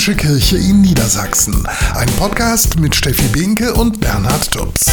Katholische Kirche in Niedersachsen. Ein Podcast mit Steffi Binke und Bernhard Tubbs.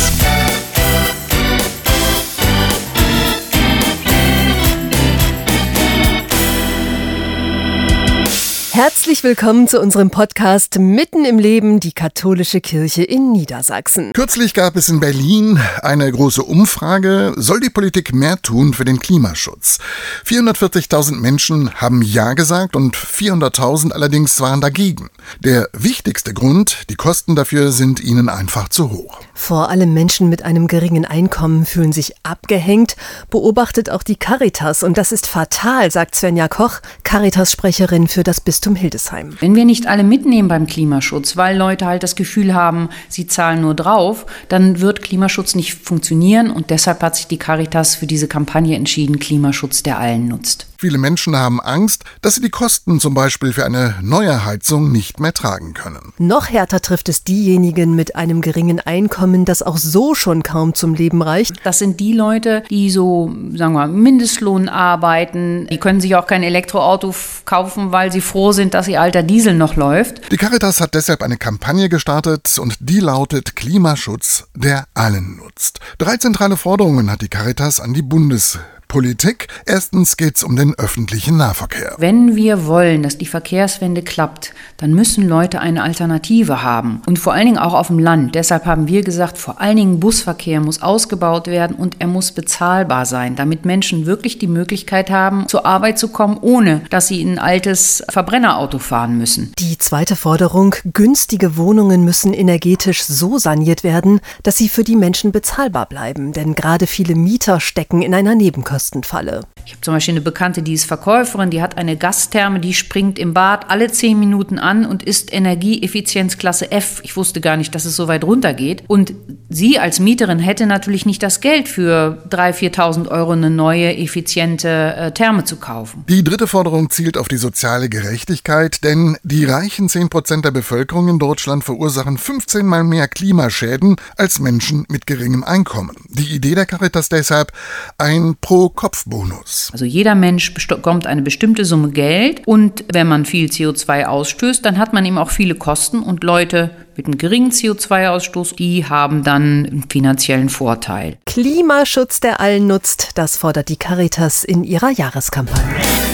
Herzlich willkommen zu unserem Podcast Mitten im Leben, die katholische Kirche in Niedersachsen. Kürzlich gab es in Berlin eine große Umfrage, soll die Politik mehr tun für den Klimaschutz? 440.000 Menschen haben Ja gesagt und 400.000 allerdings waren dagegen. Der wichtigste Grund, die Kosten dafür sind ihnen einfach zu hoch. Vor allem Menschen mit einem geringen Einkommen fühlen sich abgehängt, beobachtet auch die Caritas und das ist fatal, sagt Svenja Koch, Caritas-Sprecherin für das Bistum Hildesheim. Wenn wir nicht alle mitnehmen beim Klimaschutz, weil Leute halt das Gefühl haben, sie zahlen nur drauf, dann wird Klimaschutz nicht funktionieren und deshalb hat sich die Caritas für diese Kampagne entschieden, Klimaschutz, der allen nutzt. Viele Menschen haben Angst, dass sie die Kosten zum Beispiel für eine neue Heizung nicht mehr tragen können. Noch härter trifft es diejenigen mit einem geringen Einkommen, das auch so schon kaum zum Leben reicht. Das sind die Leute, die so, sagen wir, Mindestlohn arbeiten. Die können sich auch kein Elektroauto kaufen, weil sie froh sind, dass ihr alter Diesel noch läuft. Die Caritas hat deshalb eine Kampagne gestartet und die lautet Klimaschutz, der allen nutzt. Drei zentrale Forderungen hat die Caritas an die Bundes Politik. Erstens geht es um den öffentlichen Nahverkehr. Wenn wir wollen, dass die Verkehrswende klappt, dann müssen Leute eine Alternative haben. Und vor allen Dingen auch auf dem Land. Deshalb haben wir gesagt, vor allen Dingen Busverkehr muss ausgebaut werden und er muss bezahlbar sein, damit Menschen wirklich die Möglichkeit haben, zur Arbeit zu kommen, ohne dass sie in ein altes Verbrennerauto fahren müssen. Die zweite Forderung, günstige Wohnungen müssen energetisch so saniert werden, dass sie für die Menschen bezahlbar bleiben. Denn gerade viele Mieter stecken in einer Nebenkosten. Kostenfalle. Ich habe zum Beispiel eine Bekannte, die ist Verkäuferin, die hat eine Gastherme, die springt im Bad alle zehn Minuten an und ist Energieeffizienzklasse F. Ich wusste gar nicht, dass es so weit runter geht. Und sie als Mieterin hätte natürlich nicht das Geld für 3.000, 4.000 Euro eine neue, effiziente äh, Therme zu kaufen. Die dritte Forderung zielt auf die soziale Gerechtigkeit, denn die reichen 10 Prozent der Bevölkerung in Deutschland verursachen 15 mal mehr Klimaschäden als Menschen mit geringem Einkommen. Die Idee der Caritas deshalb ein Pro Pro-Kopf-Bonus. Also jeder Mensch bekommt eine bestimmte Summe Geld und wenn man viel CO2 ausstößt, dann hat man eben auch viele Kosten und Leute mit einem geringen CO2-Ausstoß, die haben dann einen finanziellen Vorteil. Klimaschutz, der allen nutzt, das fordert die Caritas in ihrer Jahreskampagne.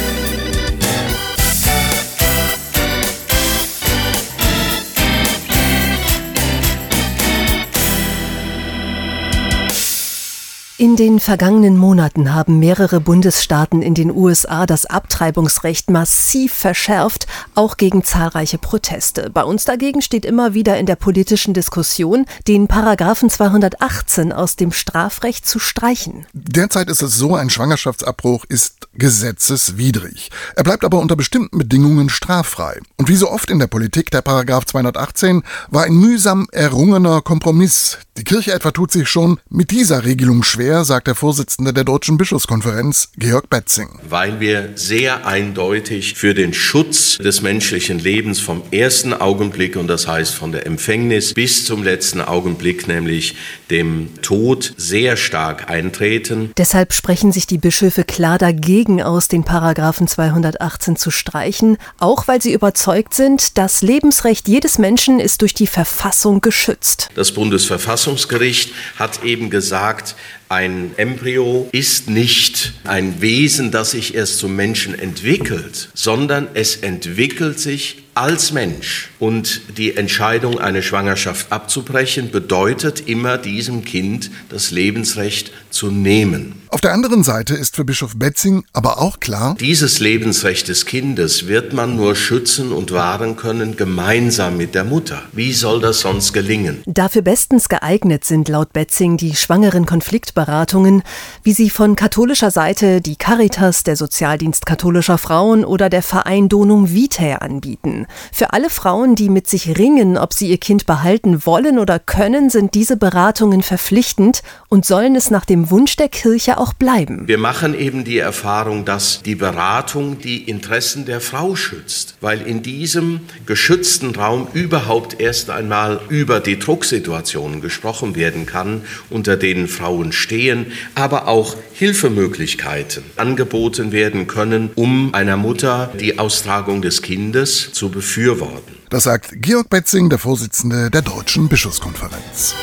In den vergangenen Monaten haben mehrere Bundesstaaten in den USA das Abtreibungsrecht massiv verschärft, auch gegen zahlreiche Proteste. Bei uns dagegen steht immer wieder in der politischen Diskussion, den Paragraphen 218 aus dem Strafrecht zu streichen. Derzeit ist es so, ein Schwangerschaftsabbruch ist gesetzeswidrig. Er bleibt aber unter bestimmten Bedingungen straffrei. Und wie so oft in der Politik, der Paragraph 218 war ein mühsam errungener Kompromiss. Die Kirche etwa tut sich schon mit dieser Regelung schwer schwer, sagt der Vorsitzende der Deutschen Bischofskonferenz, Georg Betzing. Weil wir sehr eindeutig für den Schutz des menschlichen Lebens vom ersten Augenblick, und das heißt von der Empfängnis bis zum letzten Augenblick, nämlich dem Tod, sehr stark eintreten. Deshalb sprechen sich die Bischöfe klar dagegen aus, den Paragraphen 218 zu streichen, auch weil sie überzeugt sind, das Lebensrecht jedes Menschen ist durch die Verfassung geschützt. Das Bundesverfassungsgericht hat eben gesagt, ein Embryo ist nicht ein Wesen, das sich erst zum Menschen entwickelt, sondern es entwickelt sich als Mensch. Und die Entscheidung, eine Schwangerschaft abzubrechen, bedeutet immer diesem Kind das Lebensrecht zu nehmen. Auf der anderen Seite ist für Bischof Betzing aber auch klar, dieses Lebensrecht des Kindes wird man nur schützen und wahren können gemeinsam mit der Mutter. Wie soll das sonst gelingen? Dafür bestens geeignet sind laut Betzing die schwangeren Konfliktberatungen, wie sie von katholischer Seite die Caritas, der Sozialdienst katholischer Frauen oder der Verein Donum Vitae anbieten. Für alle Frauen, die mit sich ringen, ob sie ihr Kind behalten wollen oder können, sind diese Beratungen verpflichtend und sollen es nach dem Wunsch der Kirche auch bleiben. Wir machen eben die Erfahrung, dass die Beratung die Interessen der Frau schützt, weil in diesem geschützten Raum überhaupt erst einmal über die Drucksituationen gesprochen werden kann, unter denen Frauen stehen, aber auch Hilfemöglichkeiten angeboten werden können, um einer Mutter die Austragung des Kindes zu befürworten. Das sagt Georg Betzing, der Vorsitzende der Deutschen Bischofskonferenz.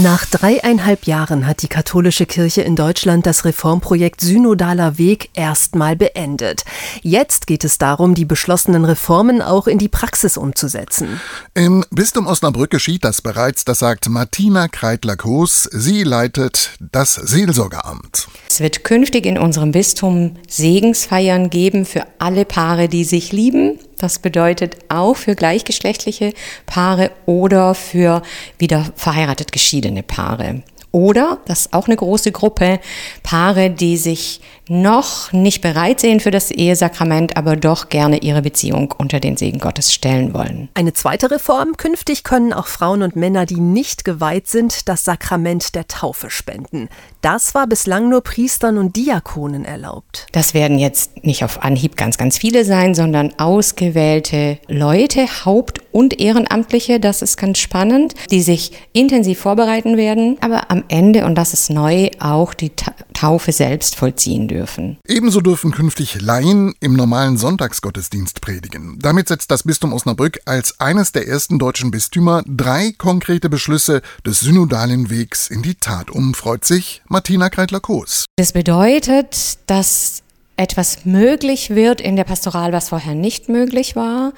Nach dreieinhalb Jahren hat die katholische Kirche in Deutschland das Reformprojekt Synodaler Weg erstmal beendet. Jetzt geht es darum, die beschlossenen Reformen auch in die Praxis umzusetzen. Im Bistum Osnabrück geschieht das bereits, das sagt Martina Kreitler-Koos. Sie leitet das Seelsorgeramt. Es wird künftig in unserem Bistum Segensfeiern geben für alle Paare, die sich lieben das bedeutet auch für gleichgeschlechtliche Paare oder für wieder verheiratet geschiedene Paare. Oder, das ist auch eine große Gruppe, Paare, die sich noch nicht bereit sehen für das Ehesakrament, aber doch gerne ihre Beziehung unter den Segen Gottes stellen wollen. Eine zweite Reform, künftig können auch Frauen und Männer, die nicht geweiht sind, das Sakrament der Taufe spenden. Das war bislang nur Priestern und Diakonen erlaubt. Das werden jetzt nicht auf Anhieb ganz, ganz viele sein, sondern ausgewählte Leute, Haupt- und Ehrenamtliche, das ist ganz spannend, die sich intensiv vorbereiten werden, aber am Ende, und das ist neu, auch die Taufe selbst vollziehen dürfen. Ebenso dürfen künftig Laien im normalen Sonntagsgottesdienst predigen. Damit setzt das Bistum Osnabrück als eines der ersten deutschen Bistümer drei konkrete Beschlüsse des synodalen Wegs in die Tat um, freut sich Martina Kreitler-Koos. Das bedeutet, dass etwas möglich wird in der Pastoral, was vorher nicht möglich war.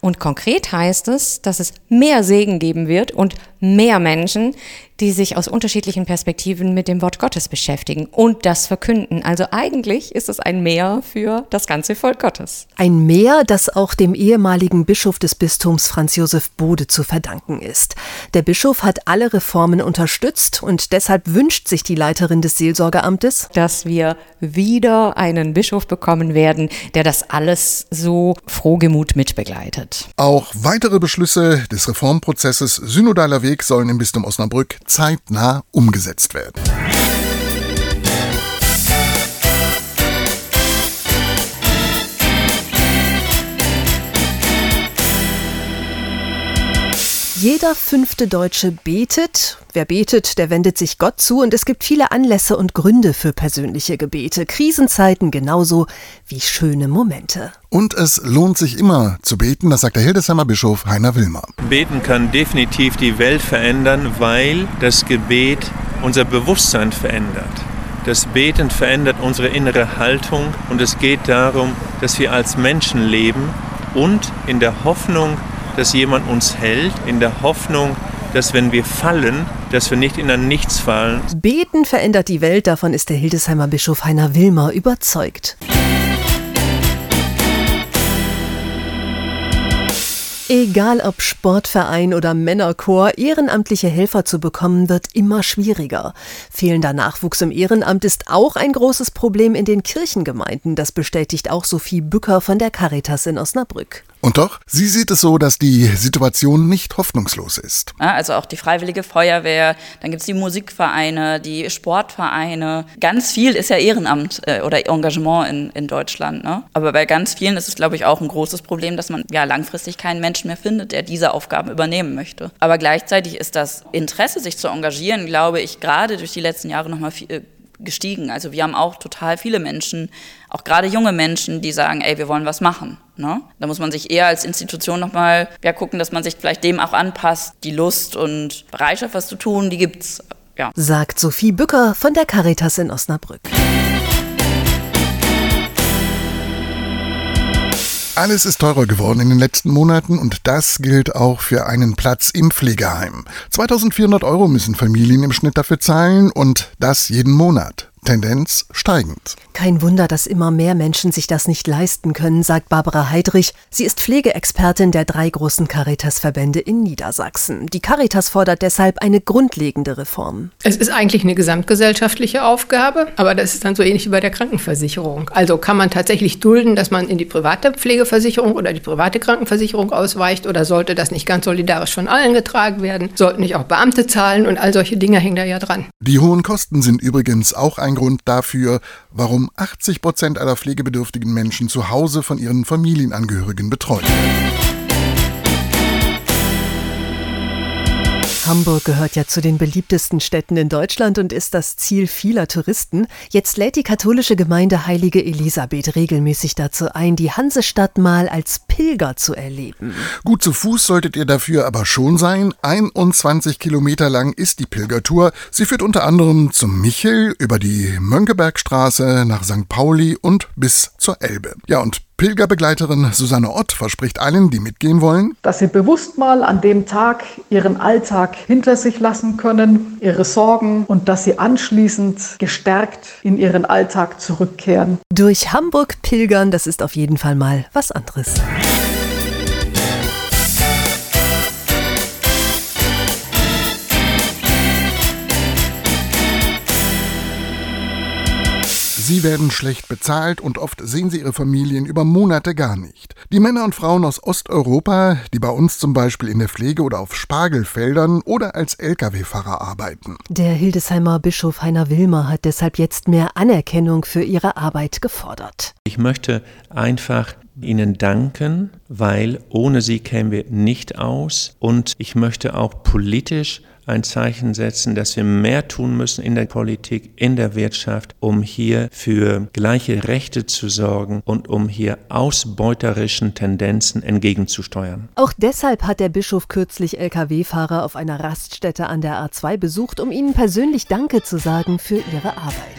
Und konkret heißt es, dass es mehr Segen geben wird und mehr Menschen, die sich aus unterschiedlichen Perspektiven mit dem Wort Gottes beschäftigen und das verkünden. Also eigentlich ist es ein Mehr für das ganze Volk Gottes. Ein Mehr, das auch dem ehemaligen Bischof des Bistums Franz Josef Bode zu verdanken ist. Der Bischof hat alle Reformen unterstützt und deshalb wünscht sich die Leiterin des Seelsorgeamtes, dass wir wieder einen Bischof bekommen werden, der das alles so frohgemut mitbegleitet. Auch weitere Beschlüsse des Reformprozesses Synodaler Weg sollen im Bistum Osnabrück zeitnah umgesetzt werden. Jeder fünfte Deutsche betet. Wer betet, der wendet sich Gott zu und es gibt viele Anlässe und Gründe für persönliche Gebete. Krisenzeiten genauso wie schöne Momente. Und es lohnt sich immer zu beten, das sagt der Hildesheimer Bischof Heiner Wilmer. Beten kann definitiv die Welt verändern, weil das Gebet unser Bewusstsein verändert. Das Beten verändert unsere innere Haltung und es geht darum, dass wir als Menschen leben und in der Hoffnung, dass jemand uns hält, in der Hoffnung, dass wenn wir fallen, dass wir nicht in ein Nichts fallen. Beten verändert die Welt, davon ist der Hildesheimer Bischof Heiner Wilmer überzeugt. Egal ob Sportverein oder Männerchor, ehrenamtliche Helfer zu bekommen wird immer schwieriger. Fehlender Nachwuchs im Ehrenamt ist auch ein großes Problem in den Kirchengemeinden, das bestätigt auch Sophie Bücker von der Caritas in Osnabrück. Und doch, sie sieht es so, dass die Situation nicht hoffnungslos ist. Also auch die Freiwillige Feuerwehr, dann gibt es die Musikvereine, die Sportvereine. Ganz viel ist ja Ehrenamt äh, oder Engagement in, in Deutschland. Ne? Aber bei ganz vielen ist es, glaube ich, auch ein großes Problem, dass man ja langfristig keinen Menschen mehr findet, der diese Aufgaben übernehmen möchte. Aber gleichzeitig ist das Interesse, sich zu engagieren, glaube ich, gerade durch die letzten Jahre nochmal viel äh, gestiegen. Also wir haben auch total viele Menschen, auch gerade junge Menschen, die sagen, ey, wir wollen was machen. Ne? Da muss man sich eher als Institution nochmal ja, gucken, dass man sich vielleicht dem auch anpasst. Die Lust und Bereitschaft, was zu tun, die gibt's. Ja. Sagt Sophie Bücker von der Caritas in Osnabrück. Alles ist teurer geworden in den letzten Monaten und das gilt auch für einen Platz im Pflegeheim. 2400 Euro müssen Familien im Schnitt dafür zahlen und das jeden Monat. Tendenz steigend. Kein Wunder, dass immer mehr Menschen sich das nicht leisten können, sagt Barbara Heidrich. Sie ist Pflegeexpertin der drei großen Caritas-Verbände in Niedersachsen. Die Caritas fordert deshalb eine grundlegende Reform. Es ist eigentlich eine gesamtgesellschaftliche Aufgabe, aber das ist dann so ähnlich wie bei der Krankenversicherung. Also kann man tatsächlich dulden, dass man in die private Pflegeversicherung oder die private Krankenversicherung ausweicht oder sollte das nicht ganz solidarisch von allen getragen werden? Sollten nicht auch Beamte zahlen und all solche Dinge hängen da ja dran. Die hohen Kosten sind übrigens auch ein Grund dafür, warum 80 Prozent aller pflegebedürftigen Menschen zu Hause von ihren Familienangehörigen betreut werden. Hamburg gehört ja zu den beliebtesten Städten in Deutschland und ist das Ziel vieler Touristen. Jetzt lädt die katholische Gemeinde Heilige Elisabeth regelmäßig dazu ein, die Hansestadt mal als Pilger zu erleben. Gut zu Fuß solltet ihr dafür aber schon sein. 21 Kilometer lang ist die Pilgertour. Sie führt unter anderem zum Michel, über die Mönckebergstraße nach St. Pauli und bis zur Elbe. Ja, und Pilgerbegleiterin Susanne Ott verspricht allen, die mitgehen wollen, dass sie bewusst mal an dem Tag ihren Alltag hinter sich lassen können, ihre Sorgen und dass sie anschließend gestärkt in ihren Alltag zurückkehren. Durch Hamburg pilgern, das ist auf jeden Fall mal was anderes. Sie werden schlecht bezahlt und oft sehen sie ihre Familien über Monate gar nicht. Die Männer und Frauen aus Osteuropa, die bei uns zum Beispiel in der Pflege oder auf Spargelfeldern oder als Lkw-Fahrer arbeiten. Der Hildesheimer Bischof Heiner Wilmer hat deshalb jetzt mehr Anerkennung für ihre Arbeit gefordert. Ich möchte einfach Ihnen danken, weil ohne Sie kämen wir nicht aus. Und ich möchte auch politisch ein Zeichen setzen, dass wir mehr tun müssen in der Politik, in der Wirtschaft, um hier für gleiche Rechte zu sorgen und um hier ausbeuterischen Tendenzen entgegenzusteuern. Auch deshalb hat der Bischof kürzlich Lkw-Fahrer auf einer Raststätte an der A2 besucht, um ihnen persönlich Danke zu sagen für ihre Arbeit.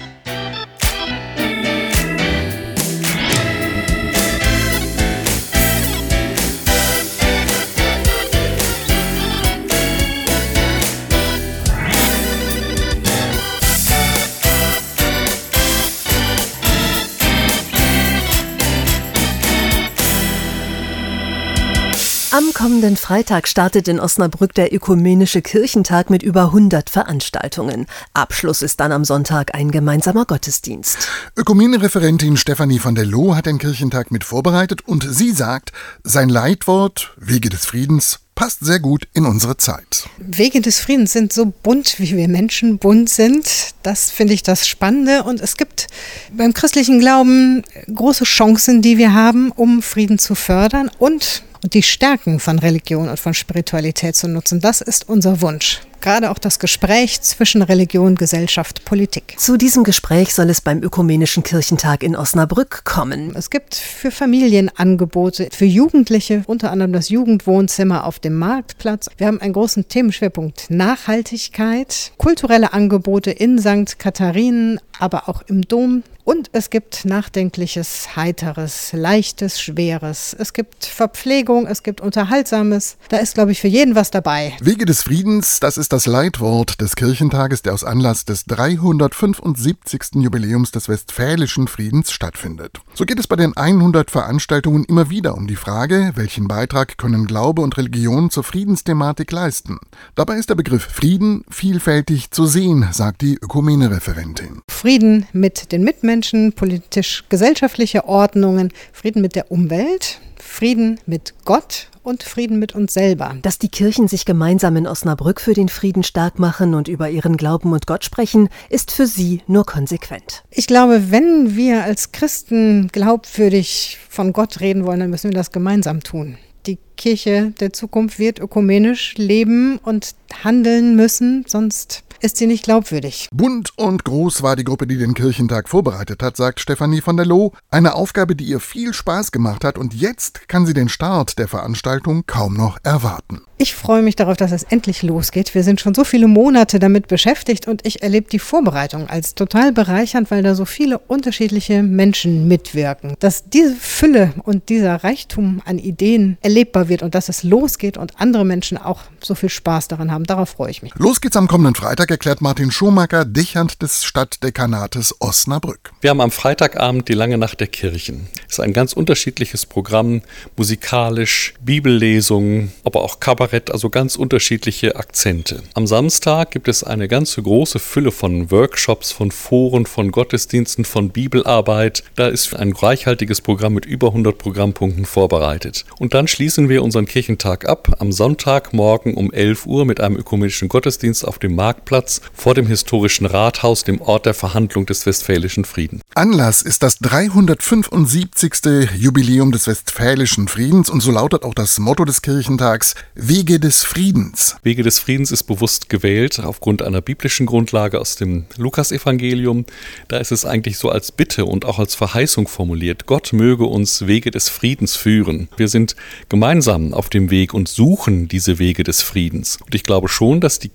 Am kommenden Freitag startet in Osnabrück der Ökumenische Kirchentag mit über 100 Veranstaltungen. Abschluss ist dann am Sonntag ein gemeinsamer Gottesdienst. Ökumene-Referentin Stefanie van der Loo hat den Kirchentag mit vorbereitet und sie sagt, sein Leitwort Wege des Friedens passt sehr gut in unsere Zeit. Wege des Friedens sind so bunt, wie wir Menschen bunt sind. Das finde ich das Spannende. Und es gibt beim christlichen Glauben große Chancen, die wir haben, um Frieden zu fördern und und die Stärken von Religion und von Spiritualität zu nutzen. Das ist unser Wunsch. Gerade auch das Gespräch zwischen Religion, Gesellschaft, Politik. Zu diesem Gespräch soll es beim Ökumenischen Kirchentag in Osnabrück kommen. Es gibt für Familien Angebote, für Jugendliche, unter anderem das Jugendwohnzimmer auf dem Marktplatz. Wir haben einen großen Themenschwerpunkt Nachhaltigkeit, kulturelle Angebote in St. Katharinen, aber auch im Dom. Und es gibt Nachdenkliches, Heiteres, Leichtes, Schweres. Es gibt Verpflegung, es gibt Unterhaltsames. Da ist, glaube ich, für jeden was dabei. Wege des Friedens, das ist das Leitwort des Kirchentages, der aus Anlass des 375. Jubiläums des Westfälischen Friedens stattfindet. So geht es bei den 100 Veranstaltungen immer wieder um die Frage, welchen Beitrag können Glaube und Religion zur Friedensthematik leisten. Dabei ist der Begriff Frieden vielfältig zu sehen, sagt die Ökumene-Referentin. Frieden mit den Mitmenschen, politisch-gesellschaftliche Ordnungen, Frieden mit der Umwelt, Frieden mit Gott und Frieden mit uns selber. Dass die Kirchen sich gemeinsam in Osnabrück für den Frieden stark machen und über ihren Glauben und Gott sprechen, ist für sie nur konsequent. Ich glaube, wenn wir als Christen glaubwürdig von Gott reden wollen, dann müssen wir das gemeinsam tun. Die Kirche der Zukunft wird ökumenisch leben und handeln müssen, sonst ist sie nicht glaubwürdig. Bunt und groß war die Gruppe, die den Kirchentag vorbereitet hat, sagt Stefanie von der Loh. Eine Aufgabe, die ihr viel Spaß gemacht hat und jetzt kann sie den Start der Veranstaltung kaum noch erwarten. Ich freue mich darauf, dass es endlich losgeht. Wir sind schon so viele Monate damit beschäftigt und ich erlebe die Vorbereitung als total bereichernd, weil da so viele unterschiedliche Menschen mitwirken. Dass diese Fülle und dieser Reichtum an Ideen erlebbar wird und dass es losgeht und andere Menschen auch so viel Spaß daran haben, darauf freue ich mich. Los geht's am kommenden Freitag Freitag erklärt Martin Schumacher Dechant des Stadtdekanates Osnabrück. Wir haben am Freitagabend die lange Nacht der Kirchen. Es ist ein ganz unterschiedliches Programm, musikalisch, Bibellesungen, aber auch Kabarett, also ganz unterschiedliche Akzente. Am Samstag gibt es eine ganze große Fülle von Workshops, von Foren, von Gottesdiensten, von Bibelarbeit. Da ist ein reichhaltiges Programm mit über 100 Programmpunkten vorbereitet. Und dann schließen wir unseren Kirchentag ab am Sonntagmorgen um 11 Uhr mit einem ökumenischen Gottesdienst auf dem Marktplatz vor dem historischen Rathaus, dem Ort der Verhandlung des Westfälischen Friedens. Anlass ist das 375. Jubiläum des Westfälischen Friedens und so lautet auch das Motto des Kirchentags Wege des Friedens. Wege des Friedens ist bewusst gewählt aufgrund einer biblischen Grundlage aus dem Lukasevangelium. Da ist es eigentlich so als Bitte und auch als Verheißung formuliert. Gott möge uns Wege des Friedens führen. Wir sind gemeinsam auf dem Weg und suchen diese Wege des Friedens. Und ich glaube schon, dass die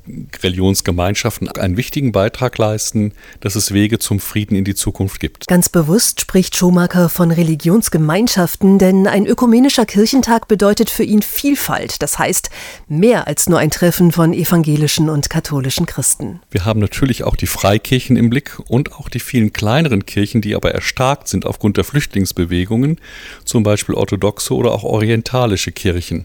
Religionsgemeinschaften einen wichtigen Beitrag leisten, dass es Wege zum Frieden in die Zukunft gibt. Ganz bewusst spricht Schumacher von Religionsgemeinschaften, denn ein ökumenischer Kirchentag bedeutet für ihn Vielfalt. Das heißt, mehr als nur ein Treffen von evangelischen und katholischen Christen. Wir haben natürlich auch die Freikirchen im Blick und auch die vielen kleineren Kirchen, die aber erstarkt sind aufgrund der Flüchtlingsbewegungen, zum Beispiel orthodoxe oder auch orientalische Kirchen.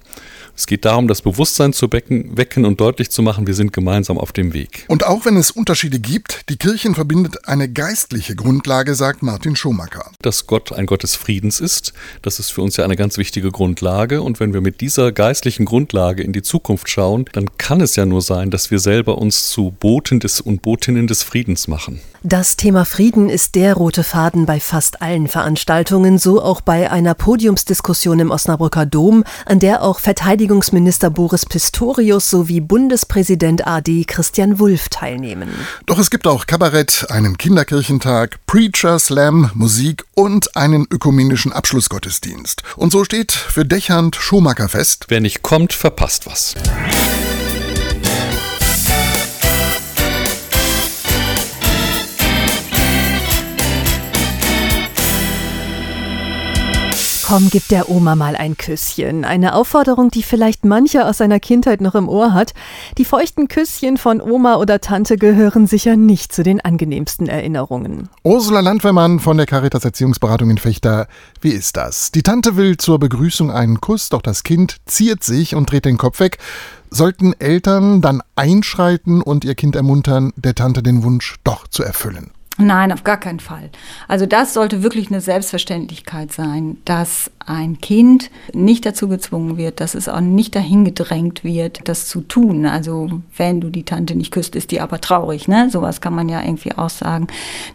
Es geht darum, das Bewusstsein zu wecken und deutlich zu machen, wir sind gemeinsam auf dem Weg. Und auch wenn es Unterschiede gibt, die Kirchen verbindet eine geistliche Grundlage, sagt Martin Schumacher. Dass Gott ein Gott des Friedens ist, das ist für uns ja eine ganz wichtige Grundlage. Und wenn wir mit dieser geistlichen Grundlage in die Zukunft schauen, dann kann es ja nur sein, dass wir selber uns zu Boten des und Botinnen des Friedens machen. Das Thema Frieden ist der rote Faden bei fast allen Veranstaltungen, so auch bei einer Podiumsdiskussion im Osnabrücker Dom, an der auch Verteidigungsminister Boris Pistorius sowie Bundespräsident AD Christian Wulff teilnehmen. Doch es gibt auch Kabarett, einen Kinderkirchentag, Preacher, Slam, Musik und einen ökumenischen Abschlussgottesdienst. Und so steht für Dechand Schumacher fest: Wer nicht kommt, verpasst was. Komm, gib der Oma mal ein Küsschen. Eine Aufforderung, die vielleicht mancher aus seiner Kindheit noch im Ohr hat. Die feuchten Küsschen von Oma oder Tante gehören sicher nicht zu den angenehmsten Erinnerungen. Ursula Landwehrmann von der Caritas Erziehungsberatung in Fechter. Wie ist das? Die Tante will zur Begrüßung einen Kuss, doch das Kind ziert sich und dreht den Kopf weg. Sollten Eltern dann einschreiten und ihr Kind ermuntern, der Tante den Wunsch doch zu erfüllen? Nein, auf gar keinen Fall. Also das sollte wirklich eine Selbstverständlichkeit sein, dass ein Kind nicht dazu gezwungen wird, dass es auch nicht dahin gedrängt wird, das zu tun. Also wenn du die Tante nicht küsst, ist die aber traurig. Ne? Sowas kann man ja irgendwie auch sagen.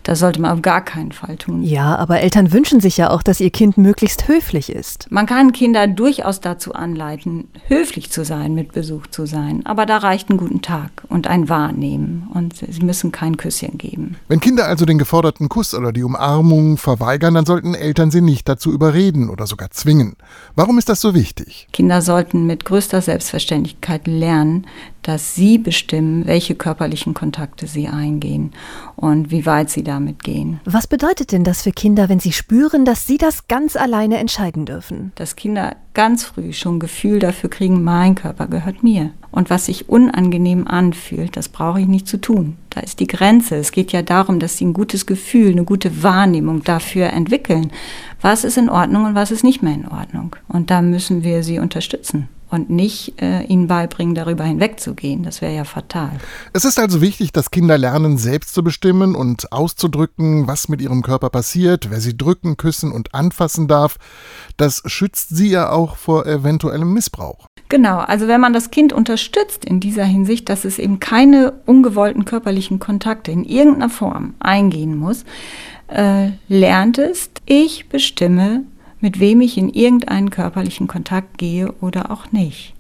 Das sollte man auf gar keinen Fall tun. Ja, aber Eltern wünschen sich ja auch, dass ihr Kind möglichst höflich ist. Man kann Kinder durchaus dazu anleiten, höflich zu sein, mit Besuch zu sein. Aber da reicht ein guten Tag und ein Wahrnehmen. Und sie müssen kein Küsschen geben. Wenn Kinder also den geforderten Kuss oder die Umarmung verweigern, dann sollten Eltern sie nicht dazu überreden oder sogar zwingen. Warum ist das so wichtig? Kinder sollten mit größter Selbstverständlichkeit lernen, dass sie bestimmen, welche körperlichen Kontakte sie eingehen und wie weit sie damit gehen. Was bedeutet denn das für Kinder, wenn sie spüren, dass sie das ganz alleine entscheiden dürfen? Dass Kinder ganz früh schon Gefühl dafür kriegen, mein Körper gehört mir. Und was sich unangenehm anfühlt, das brauche ich nicht zu tun. Da ist die Grenze. Es geht ja darum, dass sie ein gutes Gefühl, eine gute Wahrnehmung dafür entwickeln. Was ist in Ordnung und was ist nicht mehr in Ordnung. Und da müssen wir sie unterstützen und nicht äh, ihnen beibringen, darüber hinwegzugehen. Das wäre ja fatal. Es ist also wichtig, dass Kinder lernen, selbst zu bestimmen und auszudrücken, was mit ihrem Körper passiert, wer sie drücken, küssen und anfassen darf. Das schützt sie ja auch vor eventuellem Missbrauch. Genau, also wenn man das Kind unterstützt in dieser Hinsicht, dass es eben keine ungewollten körperlichen Kontakte in irgendeiner Form eingehen muss, äh, lernt es, ich bestimme, mit wem ich in irgendeinen körperlichen Kontakt gehe oder auch nicht.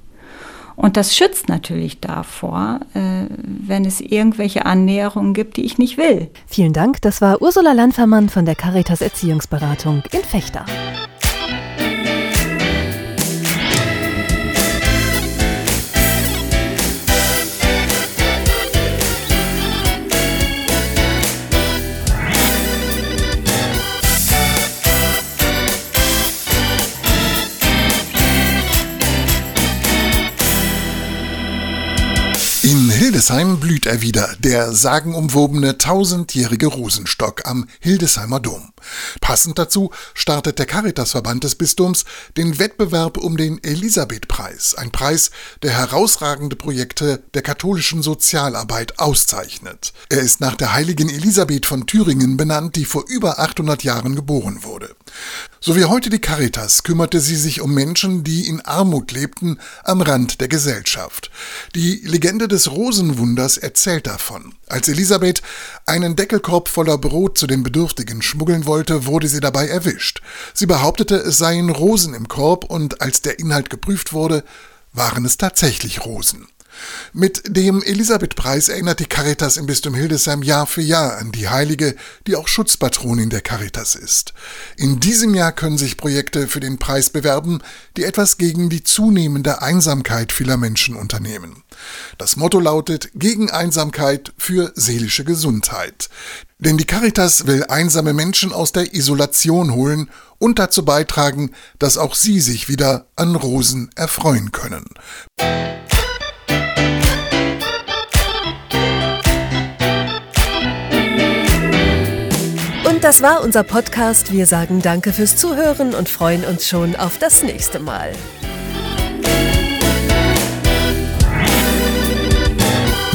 Und das schützt natürlich davor, äh, wenn es irgendwelche Annäherungen gibt, die ich nicht will. Vielen Dank, das war Ursula Landfermann von der Caritas Erziehungsberatung in Fechter. Hildesheim blüht er wieder, der sagenumwobene tausendjährige Rosenstock am Hildesheimer Dom. Passend dazu startet der Caritasverband des Bistums den Wettbewerb um den Elisabeth-Preis, ein Preis, der herausragende Projekte der katholischen Sozialarbeit auszeichnet. Er ist nach der heiligen Elisabeth von Thüringen benannt, die vor über 800 Jahren geboren wurde. So wie heute die Caritas kümmerte sie sich um Menschen, die in Armut lebten, am Rand der Gesellschaft. Die Legende des Rosenwunders erzählt davon. Als Elisabeth einen Deckelkorb voller Brot zu den Bedürftigen schmuggeln wollte, wurde sie dabei erwischt. Sie behauptete, es seien Rosen im Korb und als der Inhalt geprüft wurde, waren es tatsächlich Rosen. Mit dem Elisabeth-Preis erinnert die Caritas im Bistum Hildesheim Jahr für Jahr an die Heilige, die auch Schutzpatronin der Caritas ist. In diesem Jahr können sich Projekte für den Preis bewerben, die etwas gegen die zunehmende Einsamkeit vieler Menschen unternehmen. Das Motto lautet Gegen Einsamkeit für seelische Gesundheit. Denn die Caritas will einsame Menschen aus der Isolation holen und dazu beitragen, dass auch sie sich wieder an Rosen erfreuen können. das war unser Podcast. Wir sagen Danke fürs Zuhören und freuen uns schon auf das nächste Mal.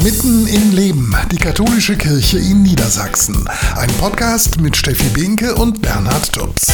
Mitten im Leben, die katholische Kirche in Niedersachsen. Ein Podcast mit Steffi Behnke und Bernhard Tubbs.